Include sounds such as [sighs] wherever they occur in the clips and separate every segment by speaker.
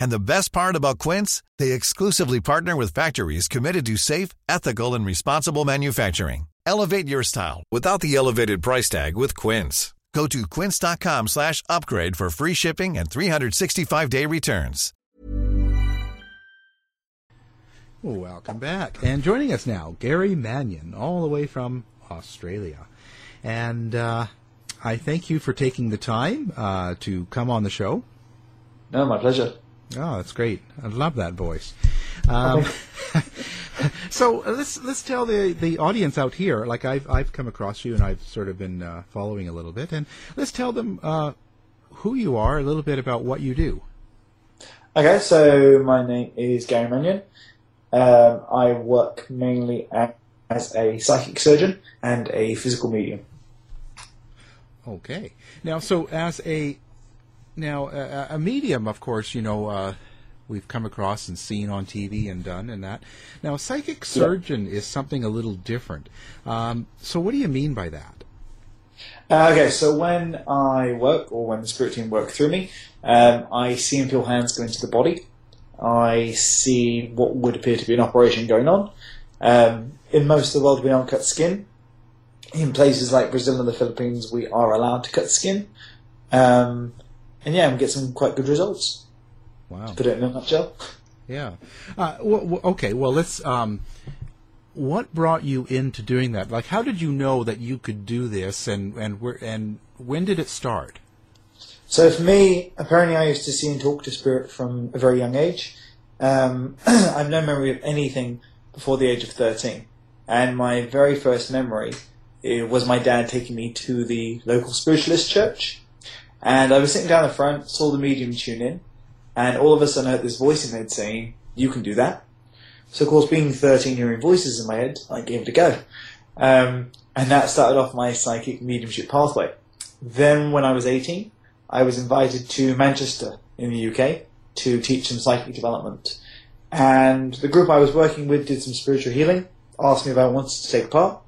Speaker 1: And the best part about Quince, they exclusively partner with factories committed to safe, ethical, and responsible manufacturing. Elevate your style without the elevated price tag with Quince. Go to quince.com/upgrade for free shipping and 365-day returns.
Speaker 2: Welcome back. And joining us now, Gary Mannion, all the way from Australia. And uh, I thank you for taking the time uh, to come on the show.
Speaker 3: No, my pleasure.
Speaker 2: Oh, that's great. I love that voice. Um, [laughs] so uh, let's let's tell the the audience out here. Like I've I've come across you and I've sort of been uh, following a little bit, and let's tell them uh, who you are, a little bit about what you do.
Speaker 3: Okay, so my name is Gary Mannion. Um, I work mainly as a psychic surgeon and a physical medium.
Speaker 2: Okay. Now, so as a now a, a medium, of course, you know uh, we've come across and seen on TV and done and that. Now, a psychic surgeon is something a little different. Um, so, what do you mean by that?
Speaker 3: Uh, okay, so when I work, or when the spirit team work through me, um, I see and feel hands go into the body. I see what would appear to be an operation going on. Um, in most of the world, we don't cut skin. In places like Brazil and the Philippines, we are allowed to cut skin. Um, and yeah, we get some quite good results.
Speaker 2: Wow.
Speaker 3: To put it in a nutshell.
Speaker 2: Yeah. Uh, well, okay. Well, let's. Um, what brought you into doing that? Like, how did you know that you could do this, and and where and when did it start?
Speaker 3: So for me, apparently I used to see and talk to spirit from a very young age. Um, [clears throat] I have no memory of anything before the age of 13. And my very first memory eh, was my dad taking me to the local spiritualist church. And I was sitting down the front, saw the medium tune in, and all of a sudden I heard this voice in my head saying, you can do that. So of course, being 13, hearing voices in my head, I gave it a go. Um, and that started off my psychic mediumship pathway. Then when I was 18, I was invited to Manchester in the UK to teach some psychic development. And the group I was working with did some spiritual healing, asked me if I wanted to take part.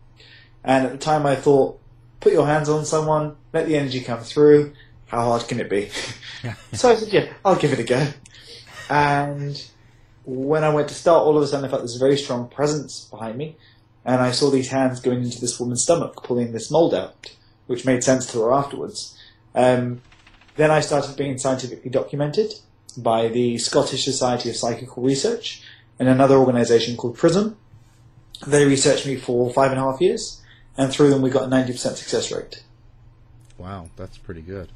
Speaker 3: And at the time I thought, put your hands on someone, let the energy come through, how hard can it be? [laughs] so I said, yeah, I'll give it a go. And when I went to start, all of a sudden I felt this very strong presence behind me. And I saw these hands going into this woman's stomach, pulling this mold out, which made sense to her afterwards. Um, then I started being scientifically documented by the Scottish Society of Psychical Research and another organisation called PRISM. They researched me for five and a half years, and through them we got a 90% success rate.
Speaker 2: Wow, that's pretty good.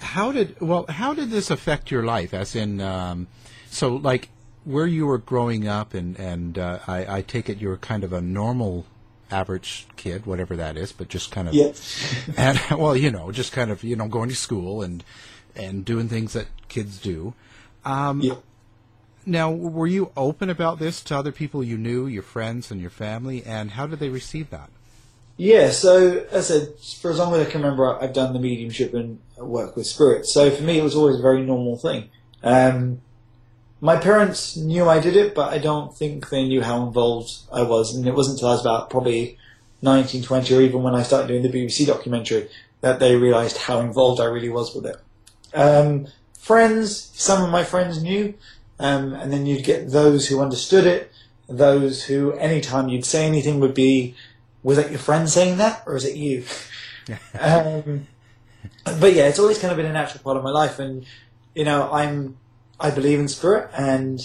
Speaker 2: How did well? How did this affect your life? As in, um, so like where you were growing up, and and uh, I, I take it you were kind of a normal, average kid, whatever that is, but just kind of,
Speaker 3: Yeah. [laughs]
Speaker 2: and well, you know, just kind of you know going to school and and doing things that kids do. Um,
Speaker 3: Yeah.
Speaker 2: Now, were you open about this to other people you knew, your friends and your family, and how did they receive that?
Speaker 3: Yeah, so as I said, for as long as I can remember, I've done the mediumship and work with spirits. So for me, it was always a very normal thing. Um, my parents knew I did it, but I don't think they knew how involved I was. And it wasn't until I was about probably 19, 20, or even when I started doing the BBC documentary that they realised how involved I really was with it. Um, friends, some of my friends knew, um, and then you'd get those who understood it, those who, anytime you'd say anything, would be, was that your friend saying that, or is it you? um, but yeah, it's always kind of been a natural part of my life, and you know, I'm I believe in spirit and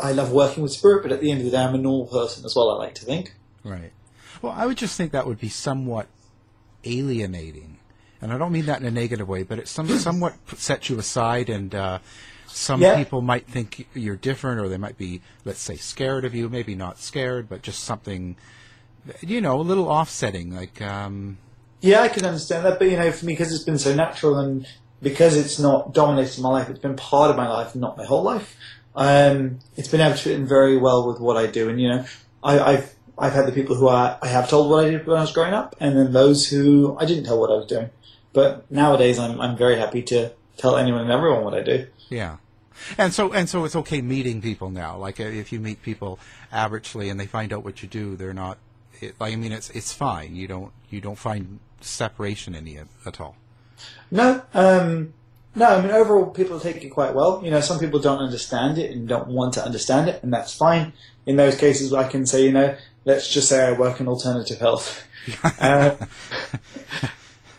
Speaker 3: I love working with spirit, but at the end of the day, I'm a normal person as well. I like to think.
Speaker 2: Right. Well, I would just think that would be somewhat alienating, and I don't mean that in a negative way, but it some, [laughs] somewhat sets you aside, and uh, some
Speaker 3: Yeah.
Speaker 2: people might think you're different, or they might be, let's say, scared of you. Maybe not scared, but just something, you know, a little offsetting. Like, um,
Speaker 3: Yeah, I can understand that, but you know, for me, because it's been so natural and because it's not dominated my life, it's been part of my life, not my whole life. Um, it's been able to fit in very well with what I do, and you know, I, I've I've had the people who I, I have told what I did when I was growing up, and then those who I didn't tell what I was doing. But nowadays, I'm I'm very happy to tell anyone and everyone what I do.
Speaker 2: yeah. And so, and so, it's okay meeting people now. Like, uh, if you meet people averagely and they find out what you do, they're not. It, I mean, it's it's fine. You don't you don't find separation in you at all.
Speaker 3: No, um, no. I mean, overall, people take it quite well. You know, some people don't understand it and don't want to understand it, and that's fine. In those cases, I can say, you know, let's just say I work in alternative health. [laughs] uh,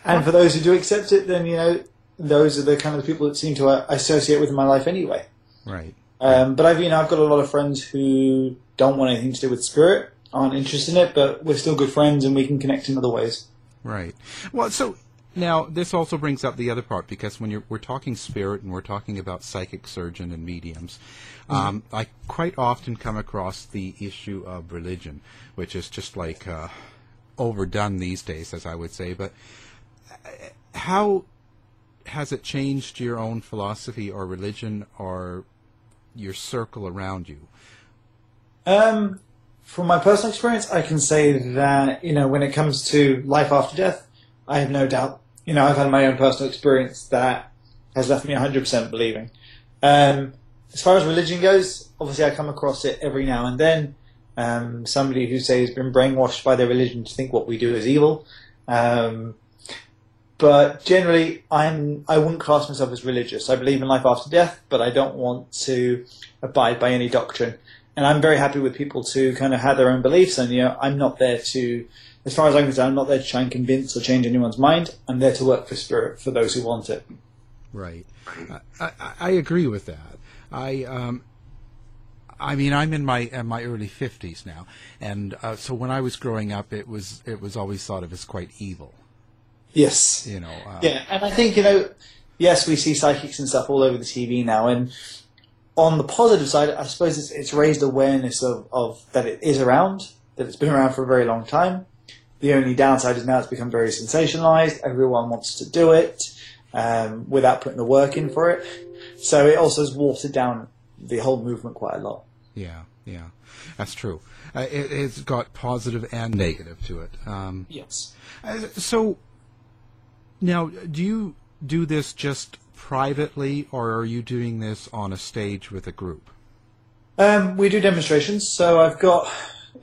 Speaker 3: and for those who do accept it, then you know, those are the kind of people that seem to uh, associate with my life anyway.
Speaker 2: Right.
Speaker 3: Um, but I've, you know, I've got a lot of friends who don't want anything to do with spirit, aren't interested in it, but we're still good friends and we can connect in other ways.
Speaker 2: Right. Well, so now this also brings up the other part because when you're, we're talking spirit and we're talking about psychic surgeon and mediums, um, I quite often come across the issue of religion, which is just like uh, overdone these days, as I would say. But uh, how has it changed your own philosophy or religion or your circle around you?
Speaker 3: Um, from my personal experience, I can say that you know when it comes to life after death, I have no doubt. You know, I've had my own personal experience that has left me 100% believing. Um, as far as religion goes, obviously I come across it every now and then. Um, somebody who say has been brainwashed by their religion to think what we do is evil. Um, but generally, I'm I wouldn't class myself as religious. I believe in life after death, but I don't want to abide by any doctrine. And I'm very happy with people to kind of have their own beliefs. And you know, I'm not there to, as far as I'm concerned, I'm not there to try and convince or change anyone's mind. I'm there to work for spirit for those who want it.
Speaker 2: Right. I, I, I agree with that. I um, I mean, I'm in my in my early fifties now, and uh, so when I was growing up, it was it was always thought of as quite evil.
Speaker 3: Yes.
Speaker 2: You know. Uh,
Speaker 3: Yeah, and I think you know, yes, we see psychics and stuff all over the TV now, and on the positive side, I suppose it's, it's raised awareness of, of that it is around, that it's been around for a very long time. The only downside is now it's become very sensationalized. Everyone wants to do it um, without putting the work in for it. So it also has watered down the whole movement quite a lot.
Speaker 2: Yeah. Yeah. That's true. Uh, it, it's got positive and negative to it. Um,
Speaker 3: Yes.
Speaker 2: uh, so now, do you do this just privately, or are you doing this on a stage with a group?
Speaker 3: Um, we do demonstrations. So I've got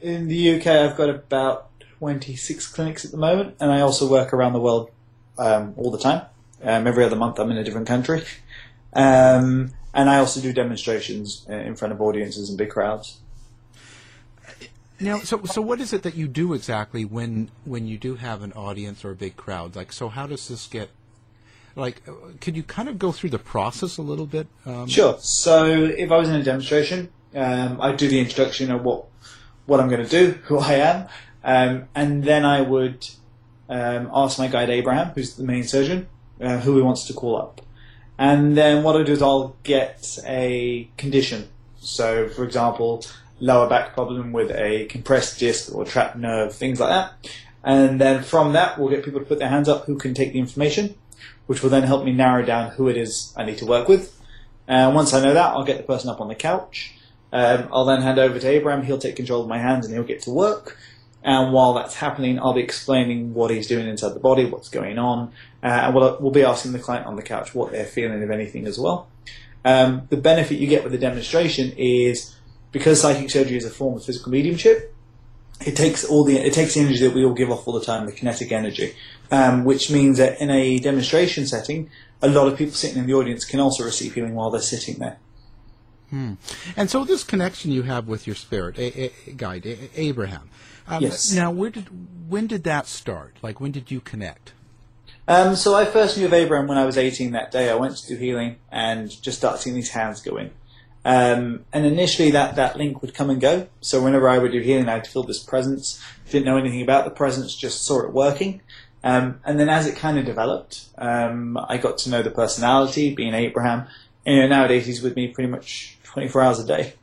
Speaker 3: in the UK, I've got about 26 clinics at the moment, and I also work around the world um, all the time. Um, every other month, I'm in a different country, um, and I also do demonstrations uh, in front of audiences and big crowds.
Speaker 2: Now, so so what is it that you do exactly when when you do have an audience or a big crowd? Like, so how does this get? Like, uh, could you kind of go through the process a little bit? Um,
Speaker 3: Sure. So if I was in a demonstration, um, I'd do the introduction of what what I'm going to do, [laughs] who I am, um, and then I would um, ask my guide Abraham, who's the main surgeon, uh, who he wants to call up. And then what I do is I'll get a condition. So, for example, lower back problem with a compressed disc or trapped nerve, things like that. And then from that, we'll get people to put their hands up who can take the information, which will then help me narrow down who it is I need to work with. And once I know that, I'll get the person up on the couch. Um, I'll then hand over to Abraham. He'll take control of my hands and he'll get to work. And while that's happening, I'll be explaining what he's doing inside the body, what's going on, uh, and we'll, we'll be asking the client on the couch what they're feeling, if anything, as well. Um, the benefit you get with the demonstration is because psychic surgery is a form of physical mediumship. It takes all the it takes the energy that we all give off all the time, the kinetic energy, um, which means that in a demonstration setting, a lot of people sitting in the audience can also receive healing while they're sitting there.
Speaker 2: And so this connection you have with your spirit a, a, guide, a, Abraham. Um,
Speaker 3: Yes.
Speaker 2: Now, where did when did that start? Like, when did you connect?
Speaker 3: Um, so I first knew of Abraham when I was 18 that day. I went to do healing and just started seeing these hands go in. Um, and initially that, that link would come and go. So whenever I would do healing, I'd feel this presence. Didn't know anything about the presence, just saw it working. Um, and then as it kind of developed, um, I got to know the personality, being Abraham. And you know, nowadays he's with me pretty much 24 hours a day.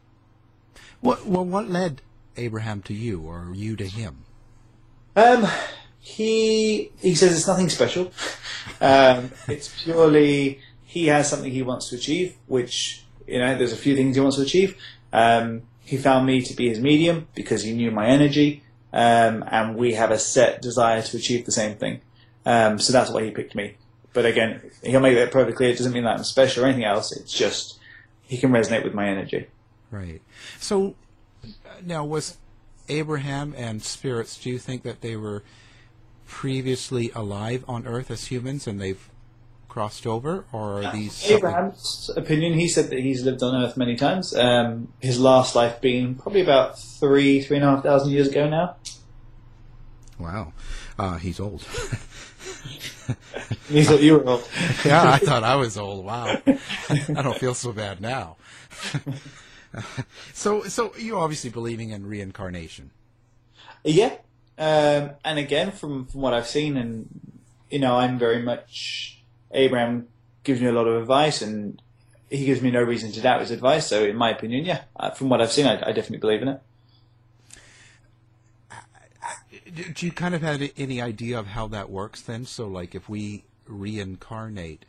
Speaker 2: What, well, what led Abraham to you or you to him?
Speaker 3: Um, he he says it's nothing special. Um, it's purely he has something he wants to achieve, which you know there's a few things he wants to achieve. Um, he found me to be his medium because he knew my energy, um, and we have a set desire to achieve the same thing. Um, so that's why he picked me. But again, he'll make that perfectly clear. It doesn't mean that I'm special or anything else. It's just he can resonate with my energy.
Speaker 2: Right. So now was Abraham and spirits, do you think that they were previously alive on Earth as humans and they've crossed over, or are these something-
Speaker 3: Abraham's opinion, he said that he's lived on Earth many times. Um, his last life being probably about three, three and a half thousand years ago now.
Speaker 2: Wow, uh, he's old. [laughs]
Speaker 3: He thought you were old. [laughs]
Speaker 2: yeah, I thought I was old. Wow, I don't feel so bad now. [laughs] so, so you're obviously believing in reincarnation.
Speaker 3: Yeah. Um, and again, from, from what I've seen, and you know, I'm very much Abraham gives me a lot of advice, and he gives me no reason to doubt his advice. So, in my opinion, yeah, uh, from what I've seen, I, I definitely believe in it.
Speaker 2: Do do you kind of have any idea of how that works then? So, like, if we reincarnate,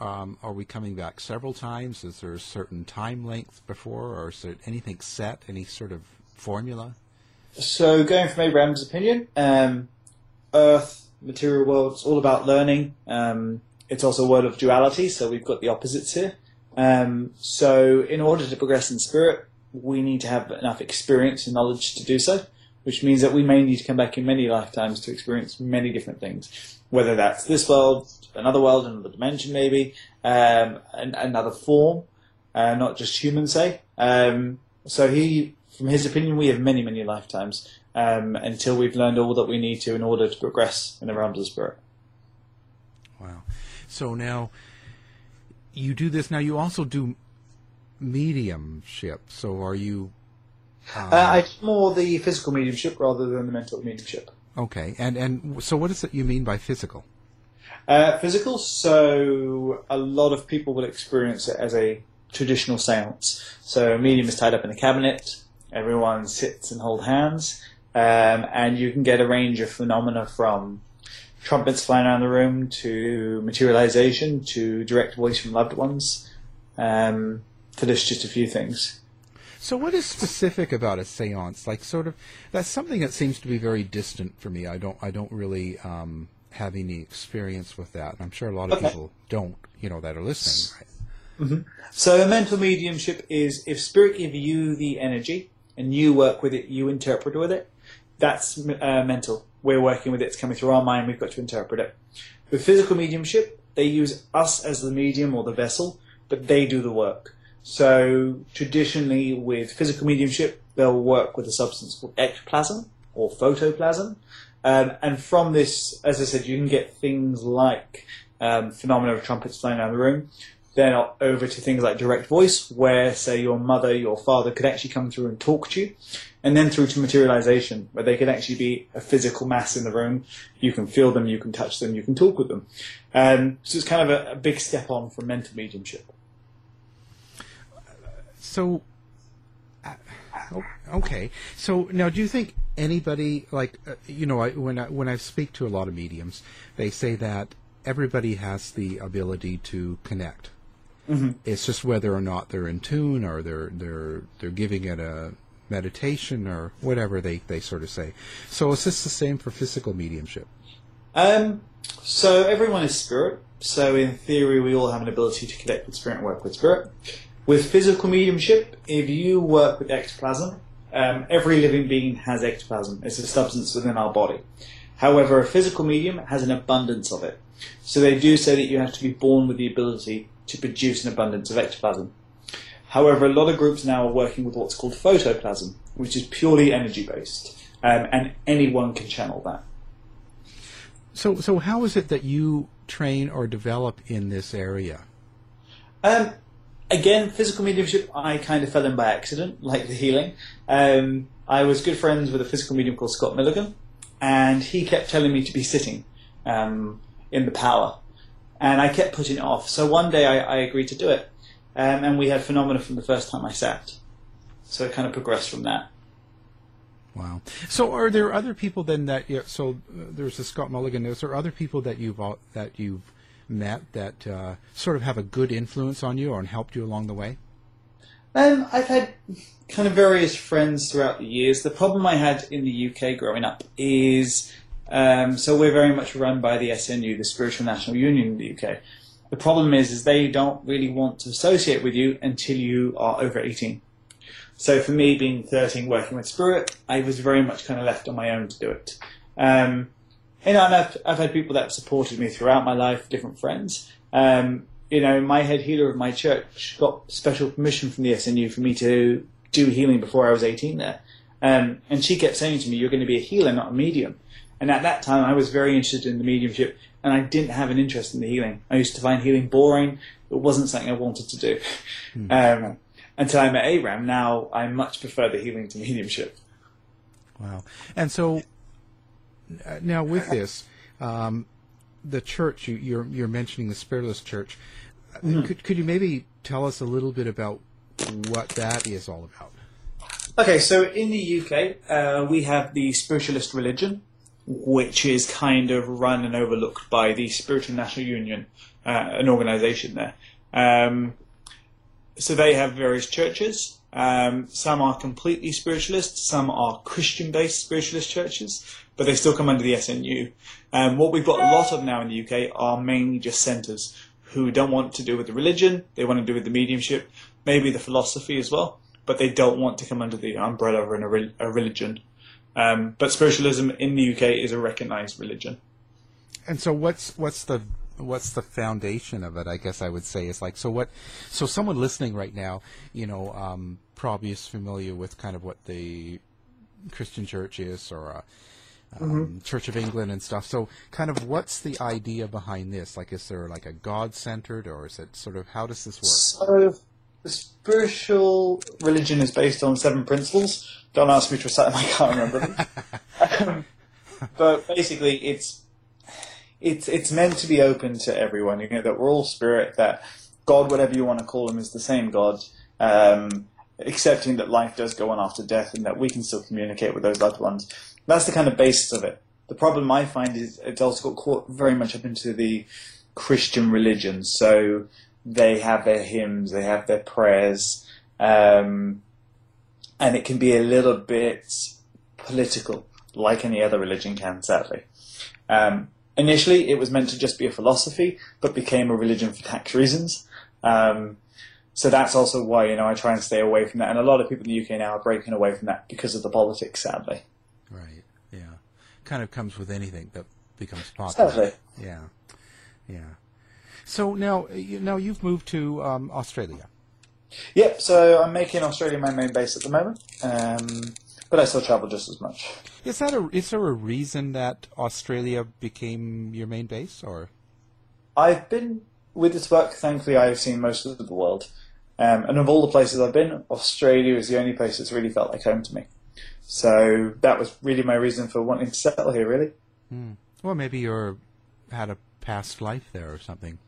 Speaker 2: um, are we coming back several times? Is there a certain time length before, or is there anything set? Any sort of formula?
Speaker 3: So, going from Abraham's opinion, um, Earth, material world, it's all about learning. Um, it's also a world of duality, so we've got the opposites here. Um, so, in order to progress in spirit, we need to have enough experience and knowledge to do so, which means that we may need to come back in many lifetimes to experience many different things, whether that's this world, another world, another dimension, maybe, um, an, another form, uh, not just human, say. Um, so he, from his opinion, we have many, many lifetimes um, until we've learned all that we need to in order to progress in the realms of spirit.
Speaker 2: Wow. So now you do this. Now you also do mediumship. So are you
Speaker 3: Uh, I do more the physical mediumship rather than the mental mediumship.
Speaker 2: okay? And and so what is it you mean by physical?
Speaker 3: Uh, physical, so a lot of people will experience it as a traditional seance. So a medium is tied up in a cabinet, everyone sits and hold hands, um, and you can get a range of phenomena from trumpets flying around the room to materialization to direct voice from loved ones. Um, to list just a few things.
Speaker 2: So what is specific about a séance? Like sort of that's something that seems to be very distant for me. I don't I don't really um, have any experience with that. And I'm sure a lot of
Speaker 3: Okay.
Speaker 2: people don't, you know, that are listening. Right?
Speaker 3: So a mental mediumship is if spirit give you the energy and you work with it, you interpret with it. That's uh, mental. We're working with it. It's coming through our mind. We've got to interpret it. With physical mediumship, they use us as the medium or the vessel, but they do the work. So traditionally, with physical mediumship, they'll work with a substance called ectoplasm or photoplasm. Um, and from this, as I said, you can get things like um, phenomena of trumpets flying around the room. Then over to things like direct voice, where say your mother, your father could actually come through and talk to you, and then through to materialization, where they could actually be a physical mass in the room. You can feel them, you can touch them, you can talk with them. Um, so it's kind of a, a big step on from mental mediumship.
Speaker 2: So, uh, okay. So now, do you think anybody like uh, you know I, when I when I speak to a lot of mediums, they say that everybody has the ability to connect. It's just whether or not they're in tune or they're they're they're giving it a meditation or whatever they, they sort of say. So is this the same for physical mediumship?
Speaker 3: Um, so everyone is spirit. So in theory, we all have an ability to connect with spirit and work with spirit. With physical mediumship, if you work with ectoplasm, um, every living being has ectoplasm. It's a substance within our body. However, a physical medium has an abundance of it. So they do say that you have to be born with the ability to produce an abundance of ectoplasm. However, a lot of groups now are working with what's called photoplasm, which is purely energy based, um, and anyone can channel that.
Speaker 2: So so how is it that you train or develop in this area?
Speaker 3: Um, again, physical mediumship, I kind of fell in by accident, [laughs] like the healing. Um, I was good friends with a physical medium called Scott Milligan, and he kept telling me to be sitting um, in the power, and I kept putting it off. So one day I, I agreed to do it, um, and we had phenomena from the first time I sat. So it kind of progressed from that.
Speaker 2: Wow. So, are there other people then that? You, so, uh, there's a Scott Mulligan. Is there other people that you've that you've met that uh, sort of have a good influence on you or helped you along the way?
Speaker 3: Um, I've had kind of various friends throughout the years. The problem I had in the UK growing up is um, so we're very much run by the SNU, the Spiritual National Union in the UK. The problem is, is they don't really want to associate with you until you are over 18. So for me, being 13, working with Spirit, I was very much kind of left on my own to do it. Um, you know, and I've, I've had people that have supported me throughout my life, different friends. Um, you know, my head healer of my church got special permission from the SNU for me to do healing before I was 18 there. Um, and she kept saying to me, you're going to be a healer, not a medium. And at that time, I was very interested in the mediumship, and I didn't have an interest in the healing. I used to find healing boring. It wasn't something I wanted to do. Mm. Um, until I met Abraham, now I much prefer the healing to mediumship.
Speaker 2: Wow. And so uh, now with this, um, the church, you, are you're, you're mentioning the Spiritualist Church. Mm-hmm. Could, could you maybe tell us a little bit about what that is all about?
Speaker 3: Okay, so in the UK, uh, we have the spiritualist religion, which is kind of run and overlooked by the Spiritual National Union, uh, an organisation there. Um, so they have various churches. Um, some are completely spiritualist, some are Christian based spiritualist churches, but they still come under the SNU. Um, what we've got a lot of now in the UK are mainly just centres who don't want to do with the religion, they want to do with the mediumship, maybe the philosophy as well, but they don't want to come under the umbrella of a, a religion. Um, but spiritualism in the UK is a recognised religion.
Speaker 2: And so, what's what's the what's the foundation of it? I guess I would say is like so. What so someone listening right now, you know, um, probably is familiar with kind of what the Christian Church is or. Uh, um, mm-hmm. Church of England and stuff. So, kind of, what's the idea behind this? Like, is there like a God-centered, or is it sort of how does this work?
Speaker 3: So, spiritual religion is based on seven principles. Don't ask me to recite them; I can't remember them. um, but basically, it's it's it's meant to be open to everyone. You know that we're all spirit. That God, whatever you want to call him, is the same God. Um, accepting that life does go on after death, and that we can still communicate with those loved ones. That's the kind of basis of it. The problem I find is it's also got caught very much up into the Christian religion. So they have their hymns, they have their prayers, um, and it can be a little bit political, like any other religion can, sadly. Um, initially, it was meant to just be a philosophy, but became a religion for tax reasons. Um, so that's also why you know I try and stay away from that, and a lot of people in the UK now are breaking away from that because of the politics, sadly.
Speaker 2: Right. Yeah. Kind of comes with anything that becomes popular.
Speaker 3: Sadly.
Speaker 2: Yeah. Yeah. So now, you, now you've moved to um, Australia.
Speaker 3: Yep. So I'm making Australia my main base at the moment, um, but I still travel just as much.
Speaker 2: Is that a is there a reason that Australia became your main base, or?
Speaker 3: I've been with this work. Thankfully, I've seen most of the world, um, and of all the places I've been, Australia is the only place that's really felt like home to me. So that was really my reason for wanting to settle here. Really.
Speaker 2: Hmm. Well, maybe you're had a past life there or something.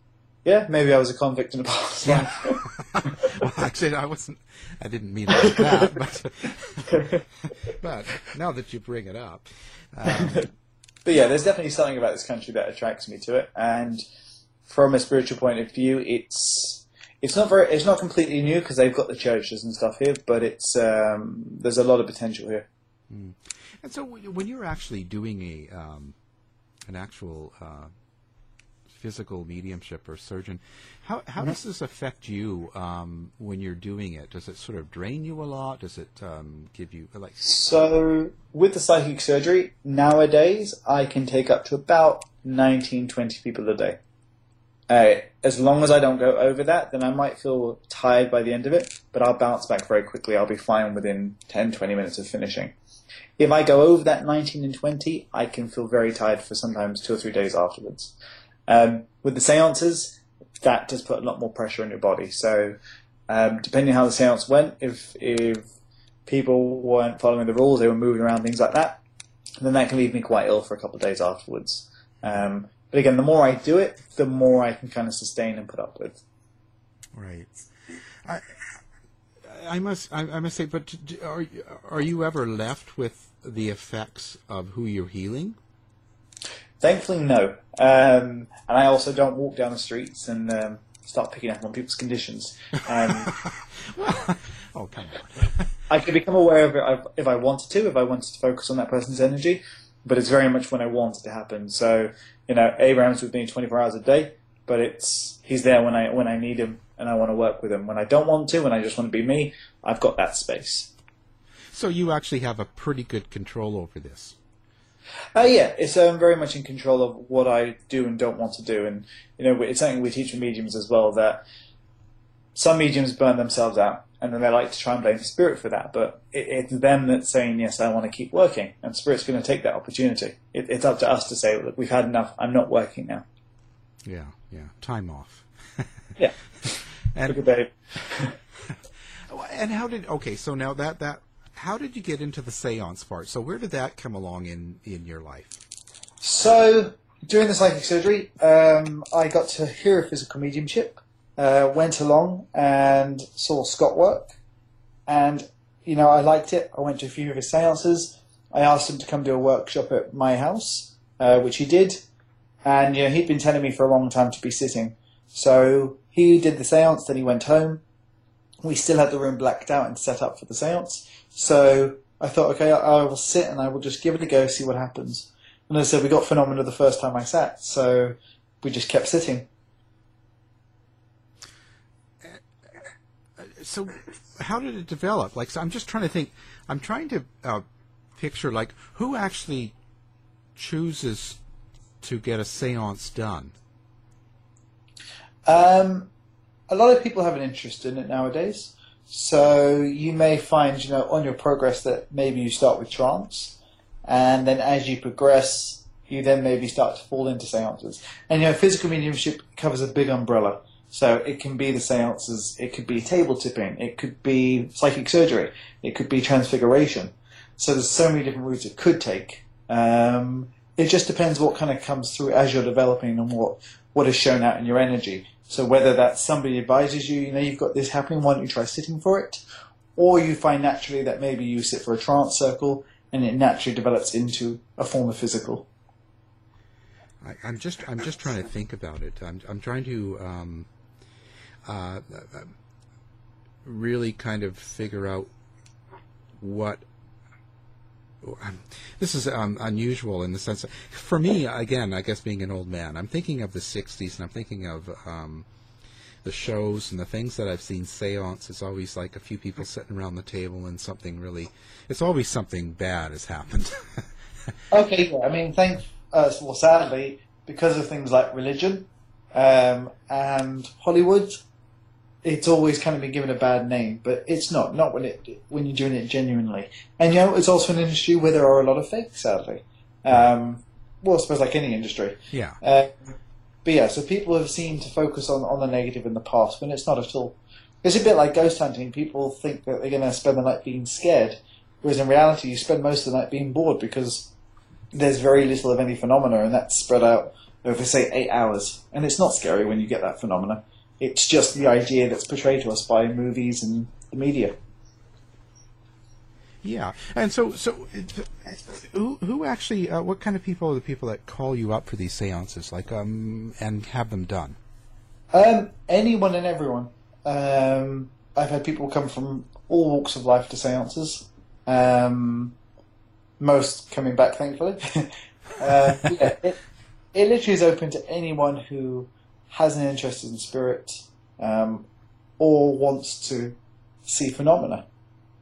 Speaker 3: Yeah, maybe I was a convict in a past life. [laughs]
Speaker 2: well, actually, I wasn't. I didn't mean like that, but [laughs] but now that you bring it up, um, [laughs]
Speaker 3: but yeah, there's definitely something about this country that attracts me to it, and from a spiritual point of view, it's it's not very it's not completely new because they've got the churches and stuff here, but it's um, there's a lot of potential here.
Speaker 2: Mm. And so, when you're actually doing a um, an actual uh, physical mediumship or surgeon. How how does this affect you um, when you're doing it? Does it sort of drain you a lot? Does it um, give you like?
Speaker 3: So with the psychic surgery nowadays, I can take up to about 19, 20 people a day. Uh, as long as I don't go over that, then I might feel tired by the end of it, but I'll bounce back very quickly. I'll be fine within 10, 20 minutes of finishing. If I go over that 19 and 20, I can feel very tired for sometimes two or three days afterwards. Um, with the seances, that does put a lot more pressure on your body. So, um, depending how the seance went, if if people weren't following the rules, they were moving around, things like that, then that can leave me quite ill for a couple of days afterwards. Um, but again, the more I do it, the more I can kind of sustain and put up with.
Speaker 2: Right. I, I must, I, I must say, but are are you ever left with the effects of who you're healing?
Speaker 3: Thankfully, no. Um, and I also don't walk down the streets and um, start picking up on people's conditions. Um, [laughs]
Speaker 2: oh, come on.
Speaker 3: I could become aware of it if I wanted to, if I wanted to focus on that person's energy, but it's very much when I want it to happen. So, you know, Abraham's with me 24 hours a day, but it's he's there when I when I need him and I want to work with him. When I don't want to, when I just want to be me, I've got that space.
Speaker 2: So you actually have a pretty good control over this.
Speaker 3: Uh, yeah, it's um, very much in control of what I do and don't want to do, and you know, it's something we teach mediums as well that some mediums burn themselves out, and then they like to try and blame the spirit for that. But it, it's them that's saying, "Yes, I want to keep working," and spirit's going to take that opportunity. It, it's up to us to say, "Look, we've had enough. I'm not working now."
Speaker 2: Yeah, yeah, time off. [laughs]
Speaker 3: yeah,
Speaker 2: and,
Speaker 3: Look at [laughs]
Speaker 2: and how did okay? So now that that how did you get into the seance part? So where did that come along in in your life?
Speaker 3: So during the psychic surgery, um, I got to hear a physical mediumship. Uh, went along and saw Scott work, and you know I liked it. I went to a few of his seances. I asked him to come do a workshop at my house, uh, which he did, and you know he'd been telling me for a long time to be sitting. So he did the seance, then he went home. We still had the room blacked out and set up for the seance. So I thought, okay, I, I will sit and I will just give it a go, see what happens. And as I said, we got phenomena the first time I sat, so we just kept sitting.
Speaker 2: So, how did it develop? Like, so I'm just trying to think. I'm trying to uh, picture like who actually chooses to get a séance done.
Speaker 3: Um, a lot of people have an interest in it nowadays. So you may find, you know, on your progress that maybe you start with trance, and then as you progress, you then maybe start to fall into seances. And you know, physical mediumship covers a big umbrella. So it can be the seances, it could be table tipping, it could be psychic surgery, it could be transfiguration. So there's so many different routes it could take. Um, it just depends what kind of comes through as you're developing and what, what is shown out in your energy. So whether that's somebody advises you, you know, you've got this happening, why don't you try sitting for it? Or you find naturally that maybe you sit for a trance circle and it naturally develops into a form of physical.
Speaker 2: I, am just I'm just trying to think about it. I'm I'm trying to um, uh, really kind of figure out what [sighs] this is um, unusual in the sense that, for me, again, I guess being an old man, I'm thinking of the 60s and I'm thinking of um, the shows and the things that I've seen. Seance is always like a few people sitting around the table and something really, it's always something bad has happened. [laughs]
Speaker 3: okay, yeah, I mean, thank, uh, well, sadly, because of things like religion um, and Hollywood, it's always kind of been given a bad name, but it's not. Not when it when you're doing it genuinely. And you know, it's also an industry where there are a lot of fakes, sadly. Um, well, I suppose like any industry.
Speaker 2: Yeah.
Speaker 3: Uh, but yeah, so people have seemed to focus on, on the negative in the past when it's not at all. It's a bit like ghost hunting. People think that they're going to spend the night being scared, whereas in reality, you spend most of the night being bored because there's very little of any phenomena, and that's spread out over, say, eight hours. And it's not scary when you get that phenomena. It's just the idea that's portrayed to us by movies and the media.
Speaker 2: Yeah, and so so who who actually uh, what kind of people are the people that call you up for these seances, like um and have them done?
Speaker 3: Um, anyone and everyone. Um, I've had people come from all walks of life to seances. Um, most coming back, thankfully. [laughs] uh, yeah, it, it literally is open to anyone who has an interest in spirit um, or wants to see phenomena,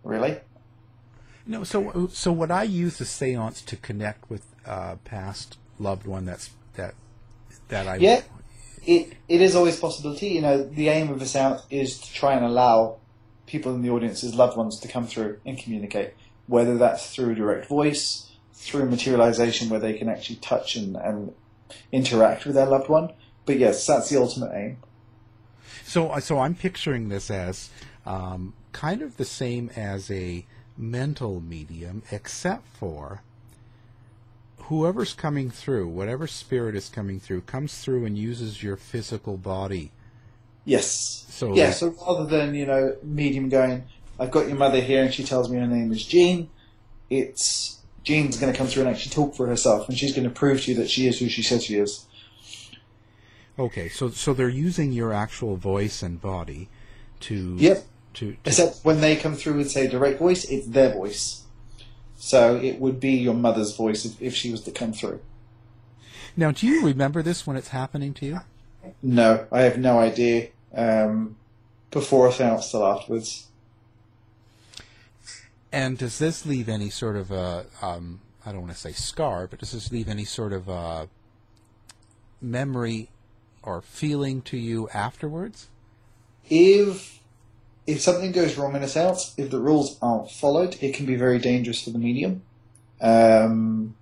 Speaker 3: really.
Speaker 2: No, so so would I use the séance to connect with uh, past loved one that's that that I
Speaker 3: yeah it it is always a possibility. You know, the aim of a séance is to try and allow people in the audience's loved ones to come through and communicate, whether that's through direct voice, through materialization where they can actually touch and, and interact with their loved one. But yes, that's the ultimate aim.
Speaker 2: So, so I'm picturing this as um, kind of the same as a mental medium, except for whoever's coming through, whatever spirit is coming through, comes through and uses your physical body.
Speaker 3: Yes.
Speaker 2: So
Speaker 3: yeah. So rather than you know medium going, I've got your mother here and she tells me her name is Jean. It's Jean's going to come through and actually talk for herself, and she's going to prove to you that she is who she says she is.
Speaker 2: Okay, so so they're using your actual voice and body to
Speaker 3: Yep.
Speaker 2: to, to
Speaker 3: Except when they come through and say direct voice, it's their voice. So it would be your mother's voice if, if she was to come through.
Speaker 2: now. Do you remember this when it's happening to you?
Speaker 3: No, I have no idea. Um, before seance till afterwards.
Speaker 2: And does this leave any sort of a um, I don't want to say scar, but does this leave any sort of a memory or feeling to you afterwards?
Speaker 3: If if something goes wrong in a seance, if the rules aren't followed, it can be very dangerous for the medium. Um,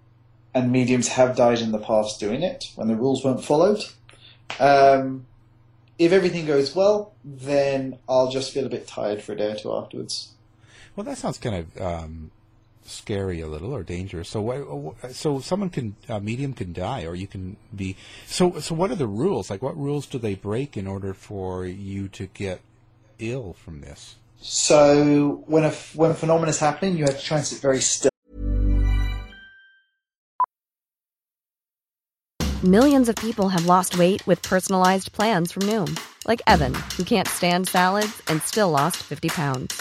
Speaker 3: and mediums have died in the past doing it when the rules weren't followed. Um, if everything goes well, then I'll just feel a bit tired for a day or two afterwards.
Speaker 2: Well, that sounds kind of um, scary a little or dangerous. So, wh- wh- so someone can a medium can die, or you can be. So, so what are the rules? Like, what rules do they break in order for you to get ill from this?
Speaker 3: So when a when a phenomenon is happening, you have to try and sit very still.
Speaker 4: Millions of people have lost weight with personalized plans from Noom, like Evan, who can't stand salads and still lost 50 pounds.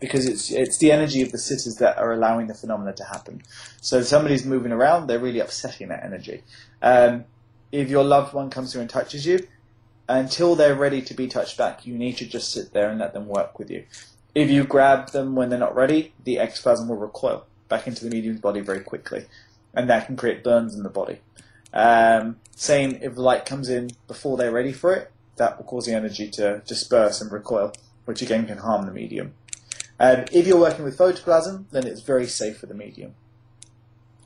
Speaker 3: Because it's it's the energy of the sitters that are allowing the phenomena to happen. So if somebody's moving around, they're really upsetting that energy. Um, if your loved one comes through and touches you, until they're ready to be touched back, you need to just sit there and let them work with you. if you grab them when they're not ready, the ectoplasm will recoil back into the medium's body very quickly, and that can create burns in the body. Um, same if light comes in before they're ready for it, that will cause the energy to disperse and recoil, which again can harm the medium. Um, if you're working with photoplasm, then it's very safe for the medium.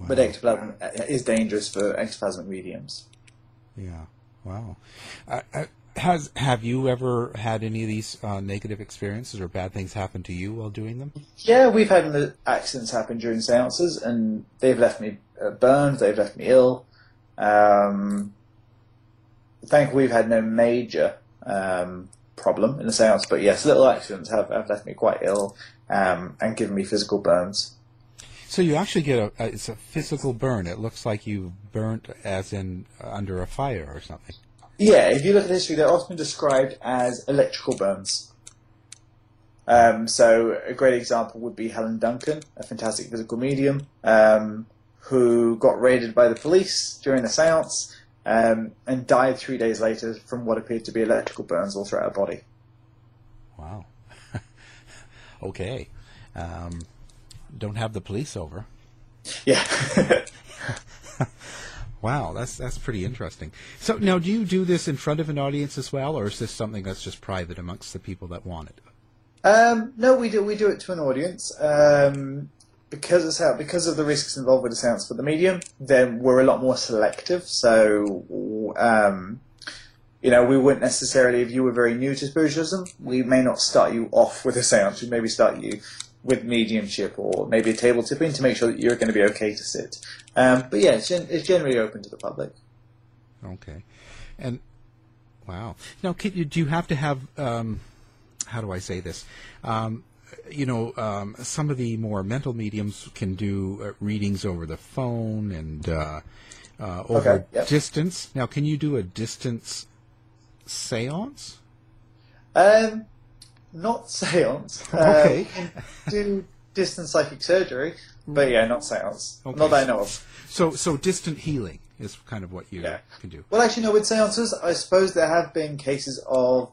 Speaker 3: But ectoplasm is dangerous for ectoplasmic mediums.
Speaker 2: Yeah. Wow. Uh, uh, has have you ever had any of these uh, negative experiences or bad things happen to you while doing them?
Speaker 3: Yeah, we've had accidents happen during seances, and they've left me uh, burned. They've left me ill. Um, thankfully, we've had no major um, problem in the seance, but yes, little accidents have, have left me quite ill um, and given me physical burns.
Speaker 2: So you actually get a, a it's a physical burn. It looks like you burnt as in uh, under a fire or something.
Speaker 3: Yeah, if you look at history, they're often described as electrical burns. Um, so a great example would be Helen Duncan, a fantastic physical medium, um, who got raided by the police during a seance um, and died three days later from what appeared to be electrical burns all throughout her body.
Speaker 2: Wow. [laughs] okay. Um, don't have the police over.
Speaker 3: Yeah. [laughs]
Speaker 2: wow, that's that's pretty interesting. So now, do you do this in front of an audience as well, or is this something that's just private amongst the people that want it?
Speaker 3: Um, no, we do we do it to an audience. Um, because out because of the risks involved with the sounds for the medium, then we're a lot more selective. So, um, you know, we wouldn't necessarily, if you were very new to spiritualism, we may not start you off with a seance. We maybe start you with mediumship or maybe a table tipping to make sure that you're going to be okay to sit. Um, but yeah, it's, gen- it's generally open to the public.
Speaker 2: Okay, and wow. Now, you, do you have to have? Um, how do I say this? Um, you know, um, some of the more mental mediums can do uh, readings over the phone and uh, uh, over
Speaker 3: Okay, yep.
Speaker 2: distance. Now, can you do a distance seance?
Speaker 3: Um, not [laughs] seance.
Speaker 2: Okay.
Speaker 3: Uh, do distance psychic surgery, but yeah, not seance.
Speaker 2: Okay.
Speaker 3: Not that I know of.
Speaker 2: So, so distant healing is kind of what you can do.
Speaker 3: Well, actually, no. With seances, I suppose there have been cases of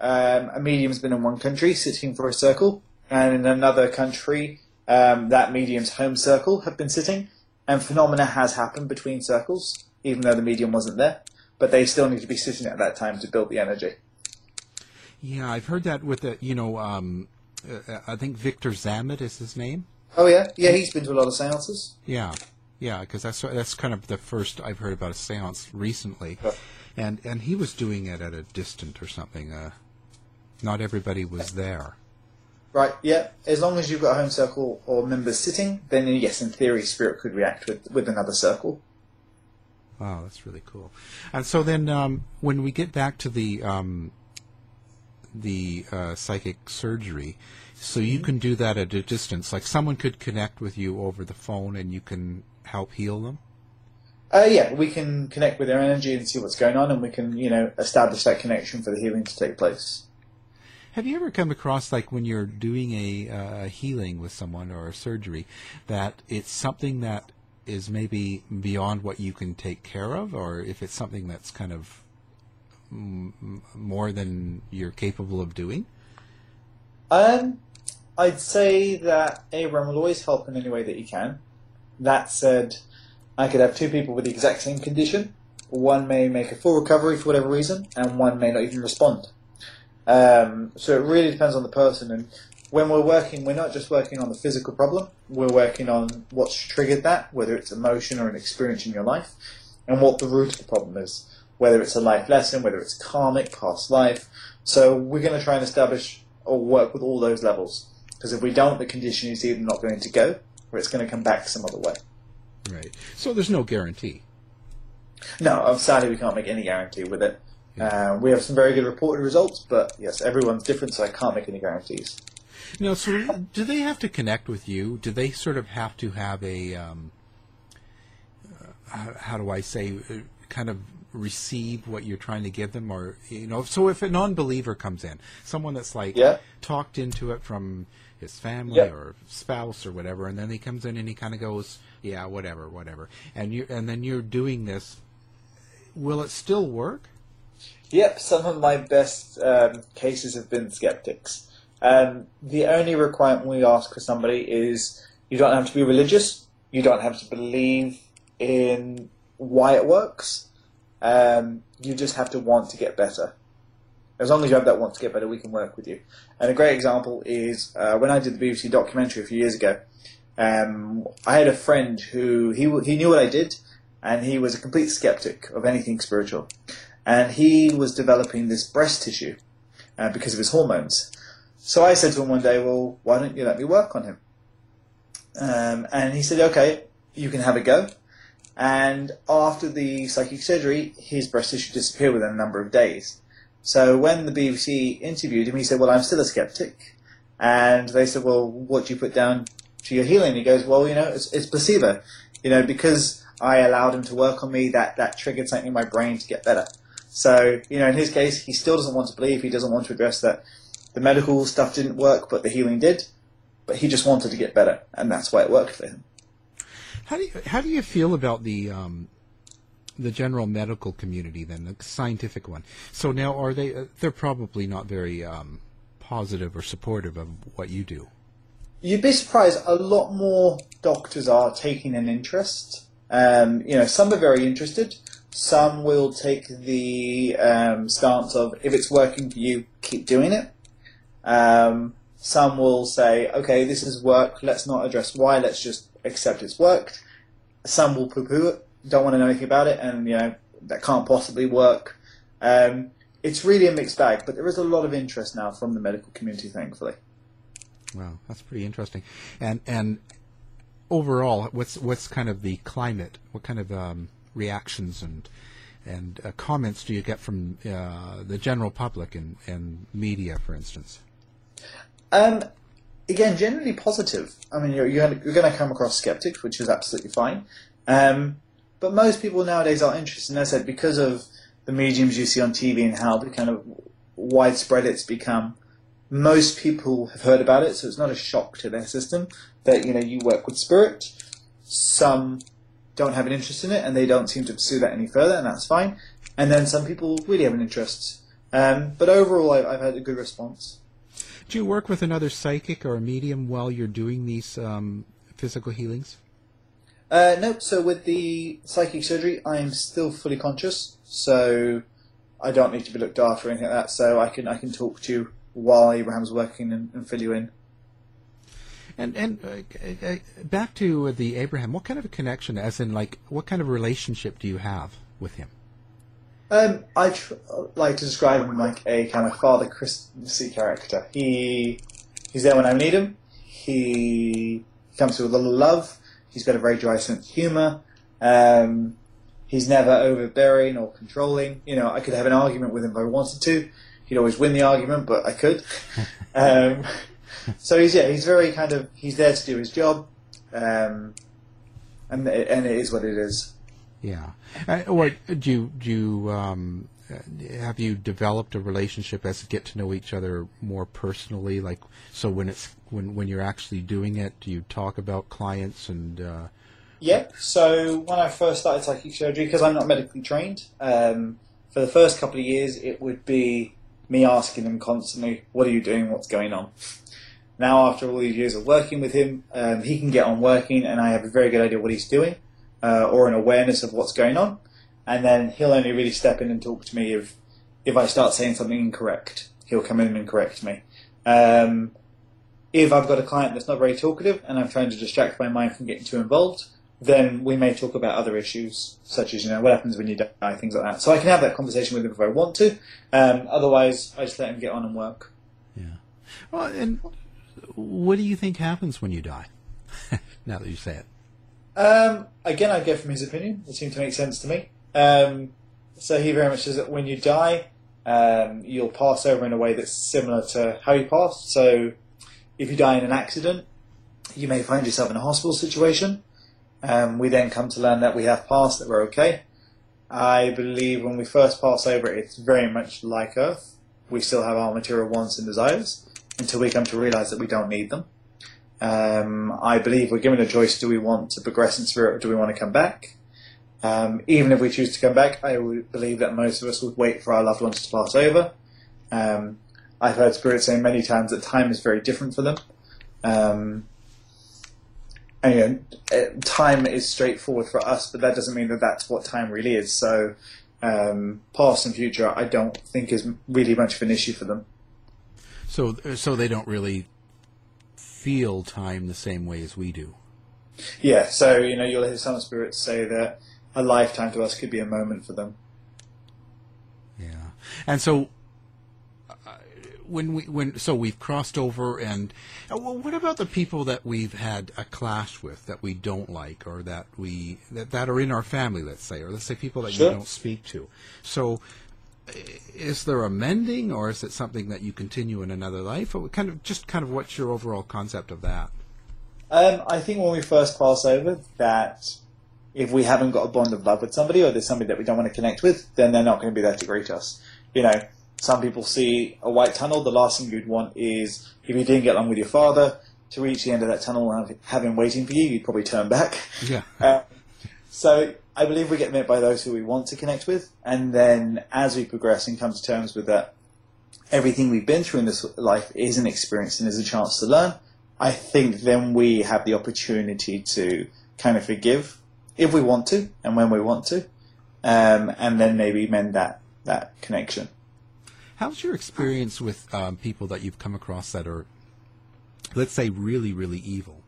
Speaker 3: um, a medium's been in one country sitting for a circle, and in another country, um, that medium's home circle have been sitting, and phenomena has happened between circles, even though the medium wasn't there. But they still need to be sitting at that time to build the energy.
Speaker 2: Yeah, I've heard that with the, you know, um, uh, I think Victor Zammit is his name.
Speaker 3: Oh yeah, yeah. He's been to a lot of seances.
Speaker 2: Yeah, yeah, because that's that's kind of the first I've heard about a séance recently, and and he was doing it at a distant or something. Uh, not everybody was there.
Speaker 3: Right, yeah. As long as you've got a home circle or members sitting, then yes, in theory, spirit could react with, with another circle.
Speaker 2: Wow, that's really cool. And so then, um, when we get back to the um, the uh, psychic surgery, so you can do that at a distance. Like someone could connect with you over the phone, and you can help heal them.
Speaker 3: Uh, yeah, we can connect with their energy and see what's going on, and we can, you know, establish that connection for the healing to take place.
Speaker 2: Have you ever come across, like, when you're doing a uh, healing with someone or a surgery, that it's something that is maybe beyond what you can take care of, or if it's something that's kind of m- m- more than you're capable of doing?
Speaker 3: Um, I'd say that Abraham will always help in any way that he can. That said, I could have two people with the exact same condition. One may make a full recovery for whatever reason, and one may not even respond. Um, so it really depends on the person. And when we're working, we're not just working on the physical problem. We're working on what's triggered that, whether it's emotion or an experience in your life, and what the root of the problem is. Whether it's a life lesson, whether it's karmic, past life. So we're going to try and establish or work with all those levels. Because if we don't, the condition is either not going to go, or it's going to come back some other way.
Speaker 2: Right. So there's no guarantee.
Speaker 3: No, sadly we can't make any guarantee with it. Uh, we have some very good reported results, but yes, everyone's different, so I can't make any guarantees.
Speaker 2: Now, so do they have to connect with you? Do they sort of have to have a, um, uh, how, how do I say, uh, kind of receive what you're trying to give them, or you know, so if a non-believer comes in, someone that's like
Speaker 3: Yeah.
Speaker 2: talked into it from his family
Speaker 3: Yeah.
Speaker 2: or spouse or whatever, and then he comes in and he kind of goes, yeah, whatever, whatever, and you and then you're doing this. Will it still work?
Speaker 3: Yep, some of my best um, cases have been skeptics. Um, the only requirement we ask for somebody is you don't have to be religious, you don't have to believe in why it works, um, you just have to want to get better. As long as you have that want to get better, we can work with you. And a great example is uh, when I did the BBC documentary a few years ago. Um, I had a friend who he he knew what I did, and he was a complete skeptic of anything spiritual, and he was developing this breast tissue uh, because of his hormones. So I said to him one day, "Well, why don't you let me work on him?" Um, and he said, "Okay, you can have a go." And after the psychic surgery, his breast tissue disappeared within a number of days. So when the BBC interviewed him, he said, "Well, I'm still a skeptic." And they said, "Well, what do you put down to your healing?" He goes, "Well, you know, it's, it's placebo. You know, because I allowed him to work on me, that that triggered something in my brain to get better." So, you know, in his case, he still doesn't want to believe. He doesn't want to address that the medical stuff didn't work, but the healing did. But he just wanted to get better, and that's why it worked for him.
Speaker 2: How do you, how do you feel about the um, the general medical community then, the scientific one? So now are they? Uh, they're probably not very um, positive or supportive of what you do.
Speaker 3: You'd be surprised. A lot more doctors are taking an interest. Um, you know, some are very interested. Some will take the um, stance of if it's working for you, keep doing it. Um, some will say, okay, this has worked. Let's not address why. Let's just accept it's worked. Some will poo-poo it, don't want to know anything about it, and you know that can't possibly work. Um, it's really a mixed bag, but there is a lot of interest now from the medical community, thankfully.
Speaker 2: Wow, that's pretty interesting. And and overall, what's what's kind of the climate? What kind of um, reactions and and uh, comments do you get from uh, the general public and, and media, for instance?
Speaker 3: Um, again, generally positive. I mean, you're, you're going to come across skeptics, which is absolutely fine. Um, but most people nowadays are interested, and I said, because of the mediums you see on TV and how kind of widespread it's become, most people have heard about it, so it's not a shock to their system that, you know, you work with spirit. Some don't have an interest in it, and they don't seem to pursue that any further, and that's fine. And then some people really have an interest. Um, but overall, I've, I've had a good response.
Speaker 2: Do you work with another psychic or a medium while you're doing these um, physical healings?
Speaker 3: Uh, no, so with the psychic surgery, I am still fully conscious, so I don't need to be looked after or anything like that. So I can I can talk to you while Abraham's working and, and fill you in.
Speaker 2: And and uh, uh, back to the Abraham, what kind of a connection, as in like, what kind of relationship do you have with him?
Speaker 3: Um, I tr- like to describe him like a kind of Father Christmassy character. He he's there when I need him. He comes with a little love. He's got a very dry sense of humour. Um, he's never overbearing or controlling. You know, I could have an argument with him if I wanted to. He'd always win the argument, but I could. [laughs] um, so he's yeah, he's very kind of he's there to do his job, um, and and it is what it is.
Speaker 2: Yeah. Uh, what do you do? You, um, have you developed a relationship as you get to know each other more personally? Like, so when it's when when you're actually doing it, do you talk about clients and? Uh,
Speaker 3: yeah. So when I first started psychic surgery, because I'm not medically trained, um, for the first couple of years, it would be me asking them constantly, "What are you doing? What's going on?" Now, after all these years of working with him, um, he can get on working, and I have a very good idea what he's doing uh, or an awareness of what's going on, and then he'll only really step in and talk to me if if I start saying something incorrect. He'll come in and correct me. Um, if I've got a client that's not very talkative and I'm trying to distract my mind from getting too involved, then we may talk about other issues, such as you know what happens when you die, things like that. So I can have that conversation with him if I want to. Um, otherwise, I just let him get on and work.
Speaker 2: Yeah. Well, and what do you think happens when you die? [laughs] now that you say it.
Speaker 3: Um, again, I go from his opinion. It seemed to make sense to me. Um, so he very much says that when you die, um, you'll pass over in a way that's similar to how you passed. So if you die in an accident, you may find yourself in a hospital situation. Um, we then come to learn that we have passed, that we're okay. I believe when we first pass over, it's very much like Earth. We still have our material wants and desires until we come to realize that we don't need them. Um, I believe we're given a choice: do we want to progress in spirit, or do we want to come back? Um, even if we choose to come back, I believe that most of us would wait for our loved ones to pass over. Um, I've heard spirits say many times that time is very different for them. Um, and, you know, eh, time is straightforward for us, but that doesn't mean that that's what time really is. So, um, past and future, I don't think is really much of an issue for them.
Speaker 2: So, so they don't really feel time the same way as we do.
Speaker 3: Yeah, so you know, you'll hear some spirits say that a lifetime to us could be a moment for them.
Speaker 2: Yeah, and so uh, when we when so we've crossed over, and uh, well, what about the people that we've had a clash with that we don't like, or that we that, that are in our family, let's say, or let's say people that
Speaker 3: Sure.
Speaker 2: you don't speak to. So, is there a mending, or is it something that you continue in another life? Or kind of just kind of what's your overall concept of that?
Speaker 3: Um, I think when we first pass over, that if we haven't got a bond of love with somebody, or there's somebody that we don't want to connect with, then they're not going to be there to greet us. You know, some people see a white tunnel. The last thing you'd want is if you didn't get along with your father to reach the end of that tunnel and have, have him waiting for you, you'd probably turn back.
Speaker 2: Yeah. [laughs]
Speaker 3: Uh, so I believe we get met by those who we want to connect with, and then as we progress and come to terms with that, everything we've been through in this life is an experience and is a chance to learn. I think then we have the opportunity to kind of forgive if we want to and when we want to, um, and then maybe mend that that connection.
Speaker 2: How's your experience with um, people that you've come across that are, let's say, really, really evil?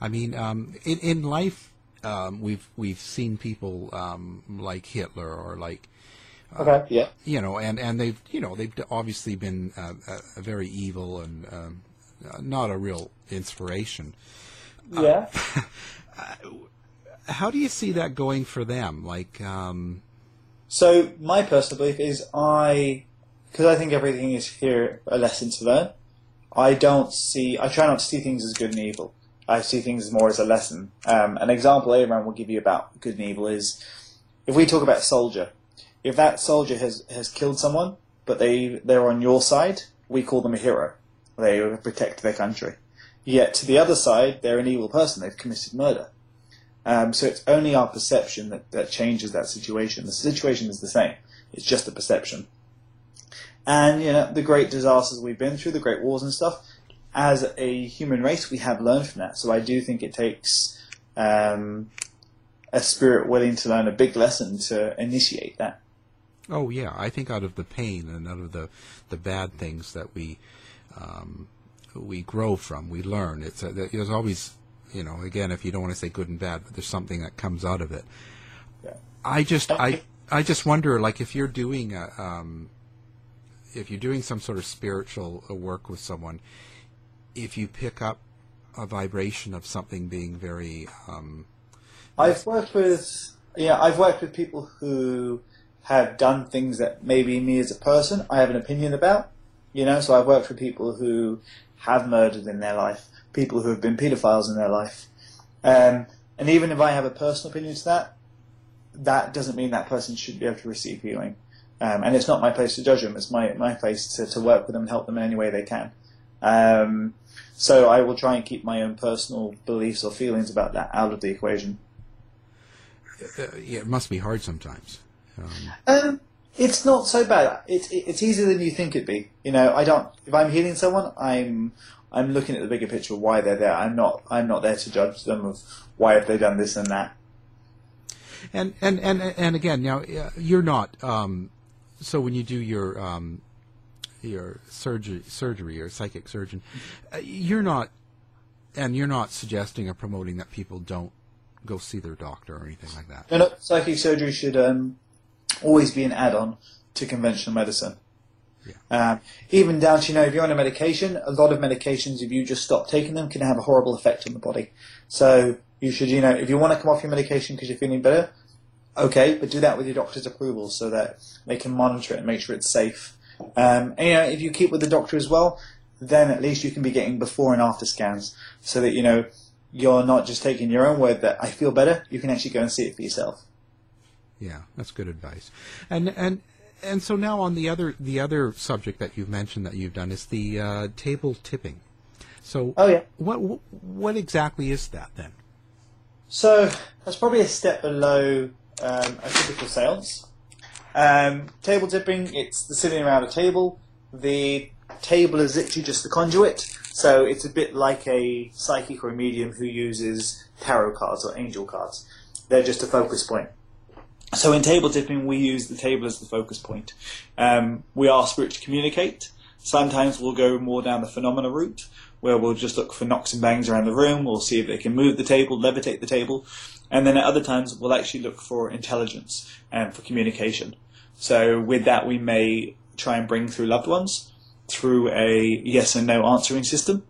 Speaker 2: I mean, um, in in life, um, we've we've seen people um, like Hitler or like,
Speaker 3: Okay. Yeah.
Speaker 2: you know, and, and they've you know they've obviously been uh, uh, very evil and um, uh, not a real inspiration.
Speaker 3: Yeah. [laughs]
Speaker 2: How do you see that going for them? Like, um,
Speaker 3: So my personal belief is I, because I think everything is here a lesson to learn. I don't see. I try not to see things as good and evil. I see things more as a lesson. Um, an example Abraham will give you about good and evil is if we talk about soldier. If that soldier has has killed someone, but they they're on your side, we call them a hero. They protect their country. Yet to the other side, they're an evil person. They've committed murder. Um, so it's only our perception that, that changes that situation. The situation is the same. It's just a perception. And you know the great disasters we've been through, the great wars and stuff. As a human race, we have learned from that. So I do think it takes um, a spirit willing to learn a big lesson to initiate that.
Speaker 2: Oh yeah, I think out of the pain and out of the the bad things that we um, we grow from, we learn. It's a, there's always you know again if you don't want to say good and bad, but there's something that comes out of it.
Speaker 3: Yeah.
Speaker 2: I just I I just wonder like if you're doing a um, if you're doing some sort of spiritual uh, work with someone, if you pick up a vibration of something being very um,
Speaker 3: I've worked with yeah, I've worked with people who have done things that maybe me as a person I have an opinion about. You know, so I've worked with people who have murdered in their life, people who have been paedophiles in their life. Um, and even if I have a personal opinion to that, that doesn't mean that person should be able to receive healing. Um, and it's not my place to judge them. It's my, my place to, to work with them and help them in any way they can. Um, so I will try and keep my own personal beliefs or feelings about that out of the equation.
Speaker 2: uh, yeah, it must be hard sometimes. Um,
Speaker 3: Um, it's not so bad. It's it's easier than you think it'd be. You know, I don't. If I'm healing someone, I'm I'm looking at the bigger picture of why they're there. I'm not I'm not there to judge them of why have they done this and that.
Speaker 2: And and and and again, now uh, you're not. Um, so when you do your um, your surgery, surgery or psychic surgeon, uh, you're not, and you're not suggesting or promoting that people don't go see their doctor or anything like that.
Speaker 3: No, no, psychic surgery should um, always be an add-on to conventional medicine. Um, even down to, you know, if you're on a medication, a lot of medications, if you just stop taking them, can have a horrible effect on the body. So you should, you know, if you want to come off your medication because you're feeling better, okay, but do that with your doctor's approval so that they can monitor it and make sure it's safe. Um, and, you know, if you keep with the doctor as well, then at least you can be getting before and after scans so that, you know, you're not just taking your own word that I feel better, you can actually go and see it for yourself.
Speaker 2: Yeah, that's good advice. And and and so now on the other the other subject that you've mentioned that you've done is the uh, table tipping. So
Speaker 3: Oh, yeah.
Speaker 2: what what exactly is that then?
Speaker 3: So that's probably a step below um, a typical seance. Um, table tipping, it's the sitting around a table The table is literally just the conduit, so it's a bit like a psychic or a medium who uses tarot cards or angel cards. They're just a focus point. So in table tipping, we use the table as the focus point. Um, we ask spirit to communicate. Sometimes we'll go more down the phenomena route, where we'll just look for knocks and bangs around the room. We'll see if they can move the table, levitate the table, and then at other times we'll actually look for intelligence and for communication. So with that, we may try and bring through loved ones through a yes and no answering system.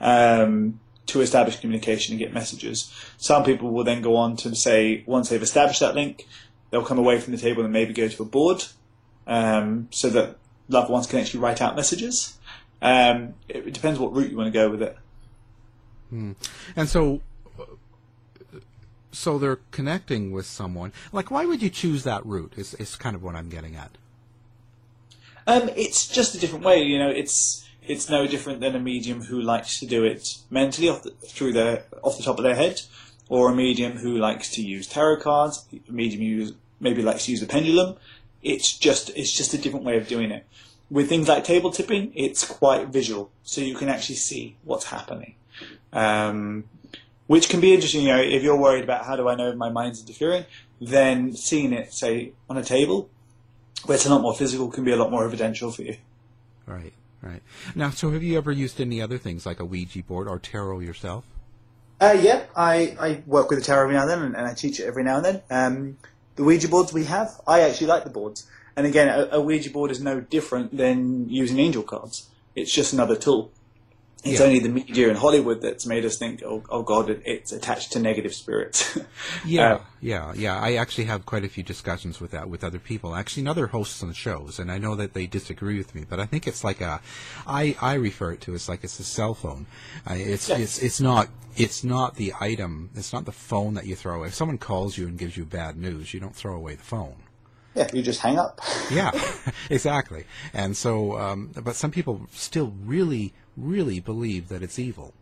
Speaker 3: Um, to establish communication and get messages. Some people will then go on to say, once they've established that link, they'll come away from the table and maybe go to a board um, so that loved ones can actually write out messages. Um, it, depends what route you want to go with it.
Speaker 2: Hmm. And so, so they're connecting with someone. Like, why would you choose that route? Is is kind of what I'm getting at.
Speaker 3: Um, it's just a different way. You know, it's it's no different than a medium who likes to do it mentally off the, through their off the top of their head, or a medium who likes to use tarot cards. A medium who maybe likes to use a pendulum. It's just it's just a different way of doing it. With things like table tipping, it's quite visual, so you can actually see what's happening, um, which can be interesting. You know, if you're worried about how do I know if my mind's interfering, then seeing it, say, on a table, where it's a lot more physical, can be a lot more evidential for you.
Speaker 2: Right. Right. Now, so have you ever used any other things like a Ouija board or tarot yourself?
Speaker 3: Uh, yeah, I, I work with the tarot every now and then, and, and I teach it every now and then. Um, the Ouija boards we have, I actually like the boards. And again, a, a Ouija board is no different than using angel cards. It's just another tool. It's
Speaker 2: Yeah.
Speaker 3: only the media in Hollywood that's made us think, oh, oh God, it, it's attached to negative spirits. [laughs]
Speaker 2: Yeah,
Speaker 3: Uh,
Speaker 2: yeah, yeah. I actually have quite a few discussions with that with other people, actually, and other hosts on the shows, and I know that they disagree with me, but I think it's like a, I I refer it to as like it's a cell phone. I, it's
Speaker 3: Yeah.
Speaker 2: it's it's not it's not the item, it's not the phone that you throw away. If someone calls you and gives you bad news, you don't throw away the phone.
Speaker 3: yeah, you just hang up.
Speaker 2: Yeah, [laughs] [laughs] exactly. And so, um, but some people still really, really believe that it's evil.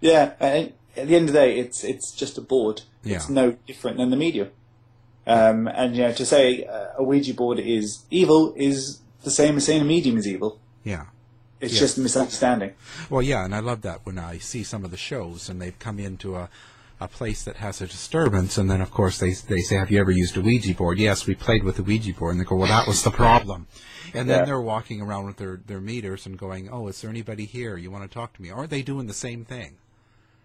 Speaker 3: Yeah, at the end of the day, it's it's just a board.
Speaker 2: Yeah.
Speaker 3: It's no different than the media. Um, and you know, to say uh, a Ouija board is evil is the same as saying a medium is evil.
Speaker 2: Yeah.
Speaker 3: It's
Speaker 2: Yeah.
Speaker 3: just a misunderstanding.
Speaker 2: Well, yeah, and I love that when I see some of the shows and they've come into a, a place that has a disturbance, and then of course they they say, "Have you ever used a Ouija board?" Yes, we played with the Ouija board, and they go, "Well, that was the problem." And then
Speaker 3: Yeah.
Speaker 2: they're walking around with their their meters and going, "Oh, is there anybody here? You want to talk to me?" Aren't they doing the same thing?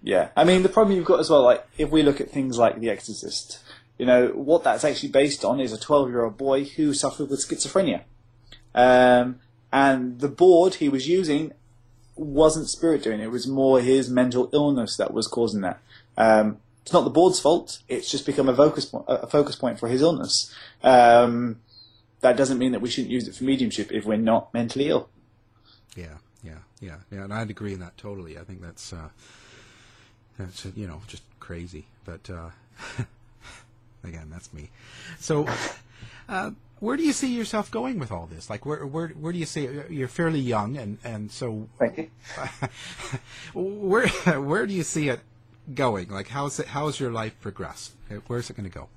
Speaker 3: Yeah, I mean the problem you've got as well, like if we look at things like The Exorcist, you know what that's actually based on is a twelve-year-old boy who suffered with schizophrenia, um, and the board he was using wasn't spirit doing it; it was more his mental illness that was causing that. Um, it's not the board's fault; it's just become a focus point, a focus point for his illness. Um, that doesn't mean that we shouldn't use it for mediumship if we're not mentally ill.
Speaker 2: Yeah, yeah, yeah, yeah. And I'd agree in that totally. I think that's uh, that's you know just crazy. But uh, [laughs] again, that's me. So, uh, where do you see yourself going with all this? Like, where where where do you see you're fairly young, and and so
Speaker 3: Thank you. [laughs]
Speaker 2: where where do you see it going? Like, how's it how's your life progress? Where's it going to go?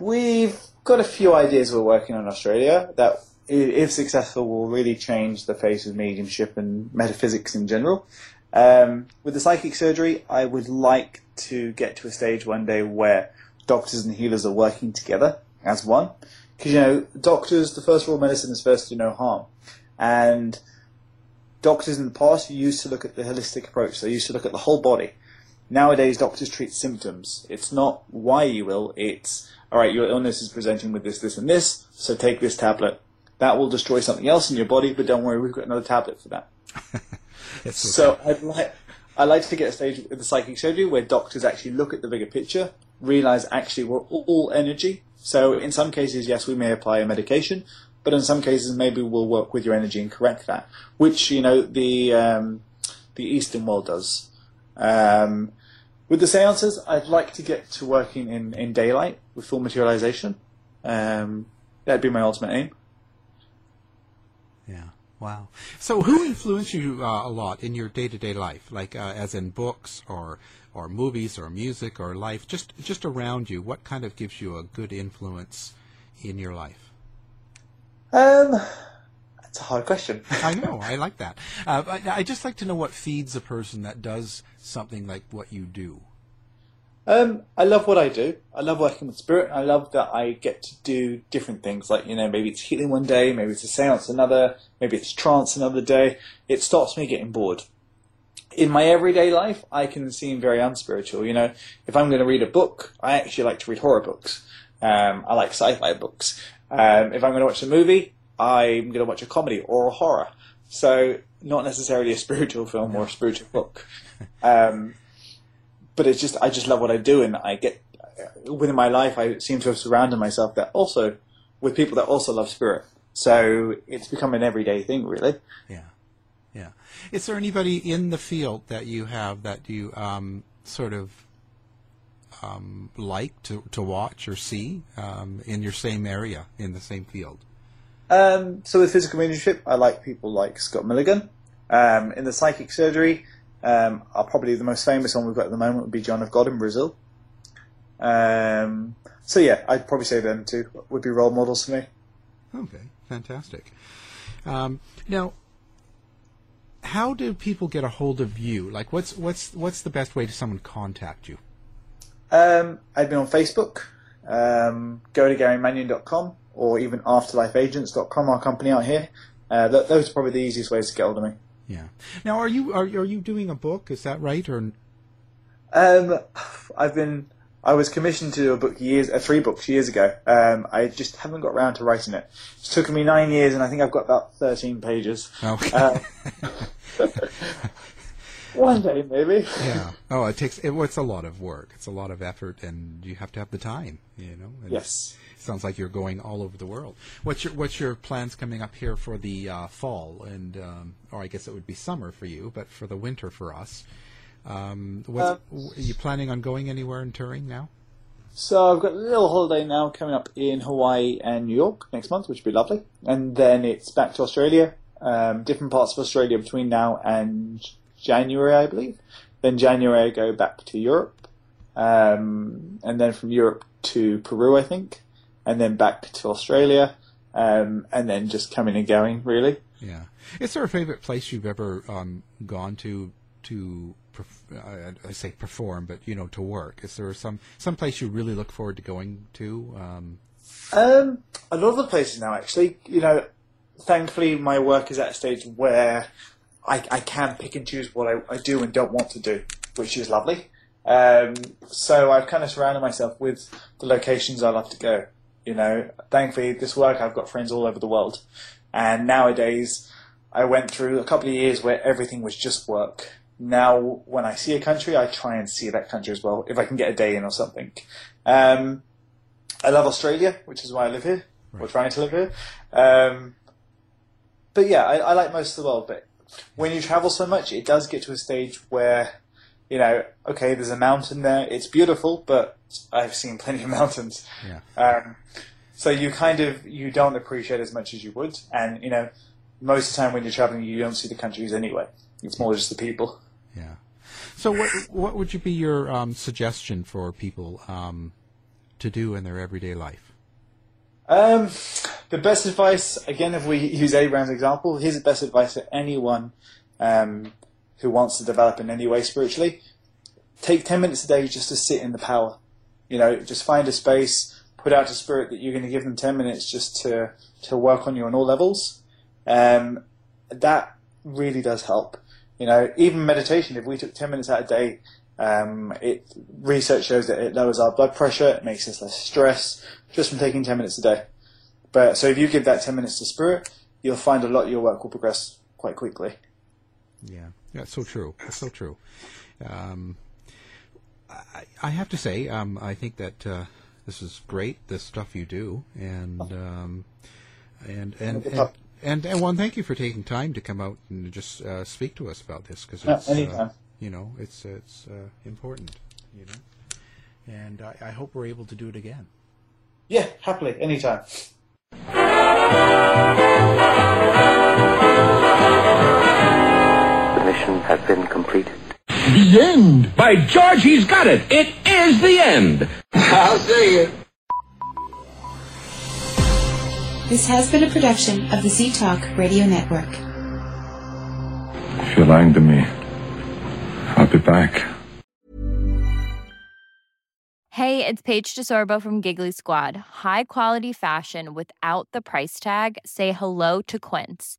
Speaker 3: We've got a few ideas we're working on in Australia that, if successful, will really change the face of mediumship and metaphysics in general. Um, with the psychic surgery, I would like to get to a stage one day where doctors and healers are working together as one. Because, you know, doctors, the first rule of medicine is first do no harm. And doctors in the past used to look at the holistic approach. They used to look at the whole body. Nowadays, doctors treat symptoms. It's not why you ill, it's, alright, your illness is presenting with this, this, and this, so take this tablet. That will destroy something else in your body, but don't worry, we've got another tablet for that. [laughs] So I'd like, I like to get a stage with the psychic surgery where doctors actually look at the bigger picture, realize actually we're all energy. So in some cases, yes, we may apply a medication, but in some cases, maybe we'll work with your energy and correct that, which you know the um, the Eastern world does. Um, with the seances, I'd like to get to working in, in daylight with full materialization. Um, that'd be my ultimate aim.
Speaker 2: Yeah. Wow. So, who influenced you uh, a lot in your day-to-day life, like uh, as in books or or movies or music or life, just just around you? What kind of gives you a good influence in your life?
Speaker 3: Um, it's a hard question. [laughs]
Speaker 2: I know. I like that. Uh, I, I just like to know what feeds a person that does something like what you do.
Speaker 3: Um, I love what I do. I love working with spirit. I love that I get to do different things. Like, you know, maybe it's healing one day, maybe it's a seance another, maybe it's trance another day. It stops me getting bored. In my everyday life, I can seem very unspiritual. You know, if I'm going to read a book, I actually like to read horror books. Um, I like sci-fi books. Um, if I'm going to watch a movie, I'm going to watch a comedy or a horror. So, not necessarily a [laughs] spiritual film or a spiritual book. Um, but it's just I just love what I do, and I get within my life I seem to have surrounded myself that also with people that also love spirit. So it's become an everyday thing, really.
Speaker 2: Yeah, yeah. Is there anybody in the field that you have that you um, sort of um, like to, to watch or see um, in your same area in the same field?
Speaker 3: Um, so with physical mediumship, I like people like Scott Milligan. Um, in the psychic surgery, um, are probably the most famous one we've got at the moment would be John of God in Brazil. Um, so yeah, I'd probably say them two would be role models for me.
Speaker 2: Okay, fantastic. Um, now, how do people get a hold of you? Like, what's what's what's the best way to someone contact you?
Speaker 3: Um, I'd be on Facebook. Um, go to GaryMannion.com or even AfterlifeAgents.com, our company out here. Uh, th- those are probably the easiest ways to get hold of me.
Speaker 2: Yeah. Now, are you are are you doing a book? Is that right? Or
Speaker 3: um, I've been I was commissioned to do a book years, uh, three books years ago. Um, I just haven't got around to writing it. It's taken me nine years, and I think I've got about thirteen pages.
Speaker 2: Okay.
Speaker 3: Uh, [laughs] one day, maybe.
Speaker 2: yeah. Oh, it takes. It, well, it's a lot of work. It's a lot of effort, and you have to have the time. You know. And
Speaker 3: Yes.
Speaker 2: Sounds like you're going all over the world. What's your What's your plans coming up here for the uh, fall and, um, or I guess it would be summer for you, but for the winter for us. Um, what,
Speaker 3: Uh,
Speaker 2: are you planning on going anywhere and touring now?
Speaker 3: So I've got a little holiday now coming up in Hawaii and New York next month, which would be lovely. And then it's back to Australia, um, different parts of Australia between now and January, I believe. Then January I go back to Europe, um, and then from Europe to Peru, I think, and then back to Australia, um, and then just coming and going, really.
Speaker 2: Yeah. Is there a favorite place you've ever um, gone to to perf- I, I say perform, but you know to work? Is there some some place you really look forward to going to? Um,
Speaker 3: Um, a lot of the places now, actually, you know, thankfully my work is at a stage where I, I can pick and choose what I, I do and don't want to do, which is lovely. Um, so I've kind of surrounded myself with the locations I love to go. You know, thankfully this work I've got friends all over the world, and nowadays I went through a couple of years where everything was just work. Now, when I see a country, I try and see that country as well, if I can get a day in or something. Um, I love Australia, which is why I live here, or trying to live here. Um, but yeah, I, I like most of the world. But when you travel so much, it does get to a stage where, you know, okay, there's a mountain there. It's beautiful, but I've seen plenty of [laughs] mountains.
Speaker 2: yeah.
Speaker 3: Um, so you kind of you don't appreciate as much as you would, and you know, most of the time when you're traveling, you don't see the countries anyway. It's more just the people.
Speaker 2: Yeah. So what what would you be your um, suggestion for people um, to do in their everyday life?
Speaker 3: Um, the best advice, again, if we use Abraham's example, here's the best advice for anyone um, who wants to develop in any way spiritually. Take 10 minutes a day just to sit in the power. You know, just find a space, put out to spirit that you're going to give them 10 minutes just to, to work on you on all levels. Um, that really does help. You know, even meditation, if we took 10 minutes out a day, um, it research shows that it lowers our blood pressure, it makes us less stressed just from taking 10 minutes a day. But so if you give that 10 minutes to spirit, you'll find a lot of your work will progress quite quickly.
Speaker 2: Yeah, that's so true. That's so true. Um, I, I have to say, um, I think that uh, this is great. This stuff you do, and um, and and. and and, and one, thank you for taking time to come out and just uh, speak to us about this because it's uh, you know it's it's uh, important, you know, and I, I hope we're able to do it again.
Speaker 3: Yeah, happily, anytime.
Speaker 5: Mission has been completed.
Speaker 6: The end. By George, he's got it. It is the end. I'll see you.
Speaker 7: This has been a production of the Z Talk Radio Network.
Speaker 8: If you're lying to me, I'll be back.
Speaker 9: Hey, it's Paige DeSorbo from Giggly Squad. High quality fashion without the price tag. Say hello to Quince.